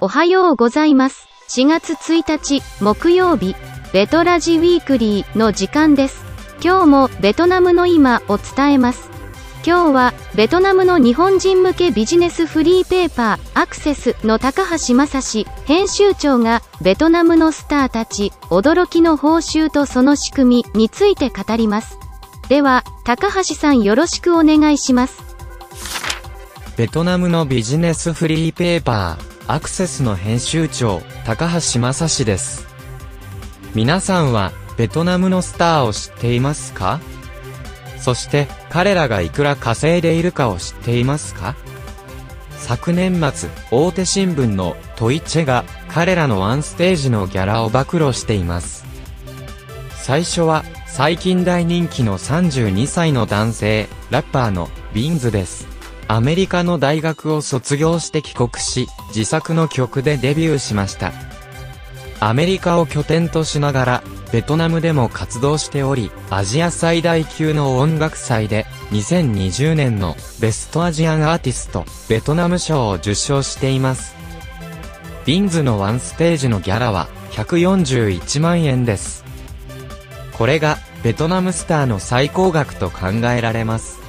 おはようございます。4月1日木曜日、ベトラジウィークリーの時間です。今日もベトナムの今を伝えます。今日はベトナムの日本人向けビジネスフリーペーパーアクセスの高橋正史編集長がベトナムのスターたち驚きの報酬とその仕組みについて語ります。では、高橋さんよろしくお願いします。ベトナムのビジネスフリーペーパー、アクセスの編集長、高橋正史です。皆さんは、ベトナムのスターを知っていますか？そして、彼らがいくら稼いでいるかを知っていますか？昨年末、大手新聞のトイチェが、彼らのワンステージのギャラを暴露しています。最初は、最近大人気の32歳の男性、ラッパーのビンズです。アメリカの大学を卒業して帰国し、自作の曲でデビューしました。アメリカを拠点としながら、ベトナムでも活動しており、アジア最大級の音楽祭で、2020年のベストアジアンアーティスト、ベトナム賞を受賞しています。ビンズのワンステージのギャラは、141万円です。これが、ベトナムスターの最高額と考えられます。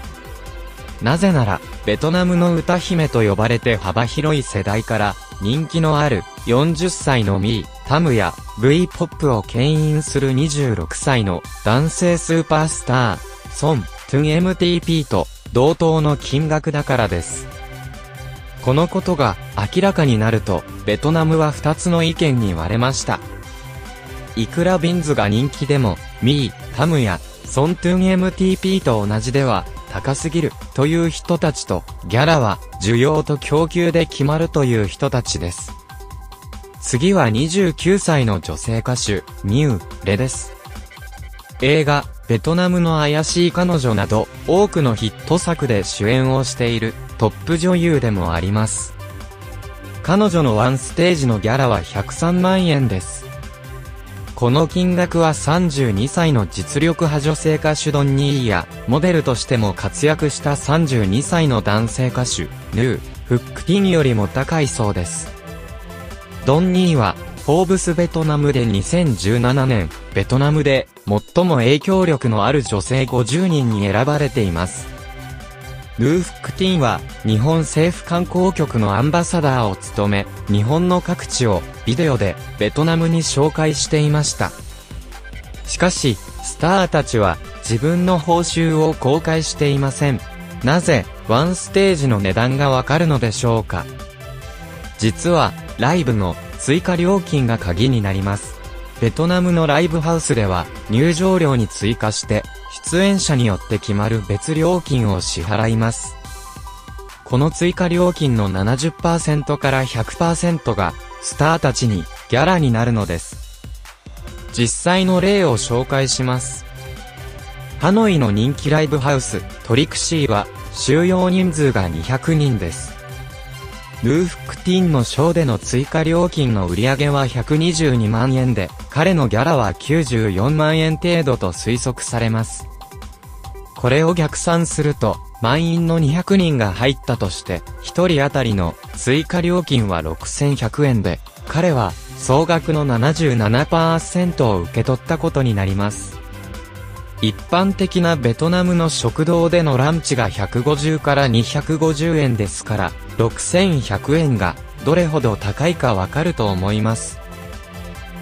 なぜなら、ベトナムの歌姫と呼ばれて幅広い世代から人気のある40歳のミー、タムや V-POP を牽引する26歳の男性スーパースター、ソン、トゥン MTP と同等の金額だからです。このことが明らかになると、ベトナムは2つの意見に割れました。いくらビンズが人気でも、ミー、タムやソントゥン MTP と同じでは高すぎるという人たちと、ギャラは需要と供給で決まるという人たちです。次は29歳の女性歌手、ミュー、レです。映画、ベトナムの怪しい彼女など、多くのヒット作で主演をしているトップ女優でもあります。彼女のワンステージのギャラは103万円です。この金額は32歳の実力派女性歌手ドンニーや、モデルとしても活躍した32歳の男性歌手、ヌー、フックティンよりも高いそうです。ドンニーは、フォーブスベトナムで2017年、ベトナムで最も影響力のある女性50人に選ばれています。ヌーフクティンは、日本政府観光局のアンバサダーを務め、日本の各地をビデオでベトナムに紹介していました。しかし、スターたちは自分の報酬を公開していません。なぜ、ワンステージの値段がわかるのでしょうか実は、ライブの追加料金が鍵になります。ベトナムのライブハウスでは、入場料に追加して、出演者によって決まる別料金を支払います。この追加料金の70%から100%が、スターたちにギャラになるのです。実際の例を紹介します。ハノイの人気ライブハウス、トリクシーは、収容人数が200人です。ヌーフックティンのショーでの追加料金の売り上げは122万円で、彼のギャラは94万円程度と推測されます。これを逆算すると、満員の200人が入ったとして、1人当たりの追加料金は6100円で、彼は総額の77%を受け取ったことになります。一般的なベトナムの食堂でのランチが150から250円ですから、6100円がどれほど高いかわかると思います。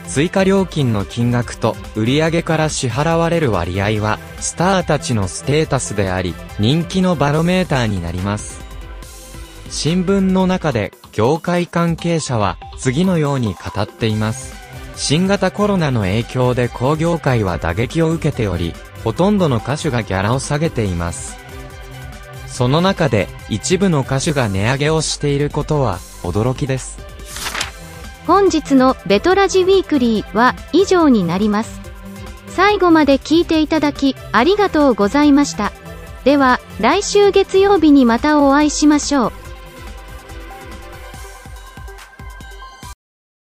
追加料金の金額と売上から支払われる割合は、スターたちのステータスであり、人気のバロメーターになります。新聞の中で、業界関係者は、次のように語っています。新型コロナの影響で工業界は打撃を受けており、ほとんどの歌手がギャラを下げています。その中で、一部の歌手が値上げをしていることは、驚きです。本日のベトラジウィークリーは以上になります。最後まで聞いていただきありがとうございました。では、来週月曜日にまたお会いしましょう。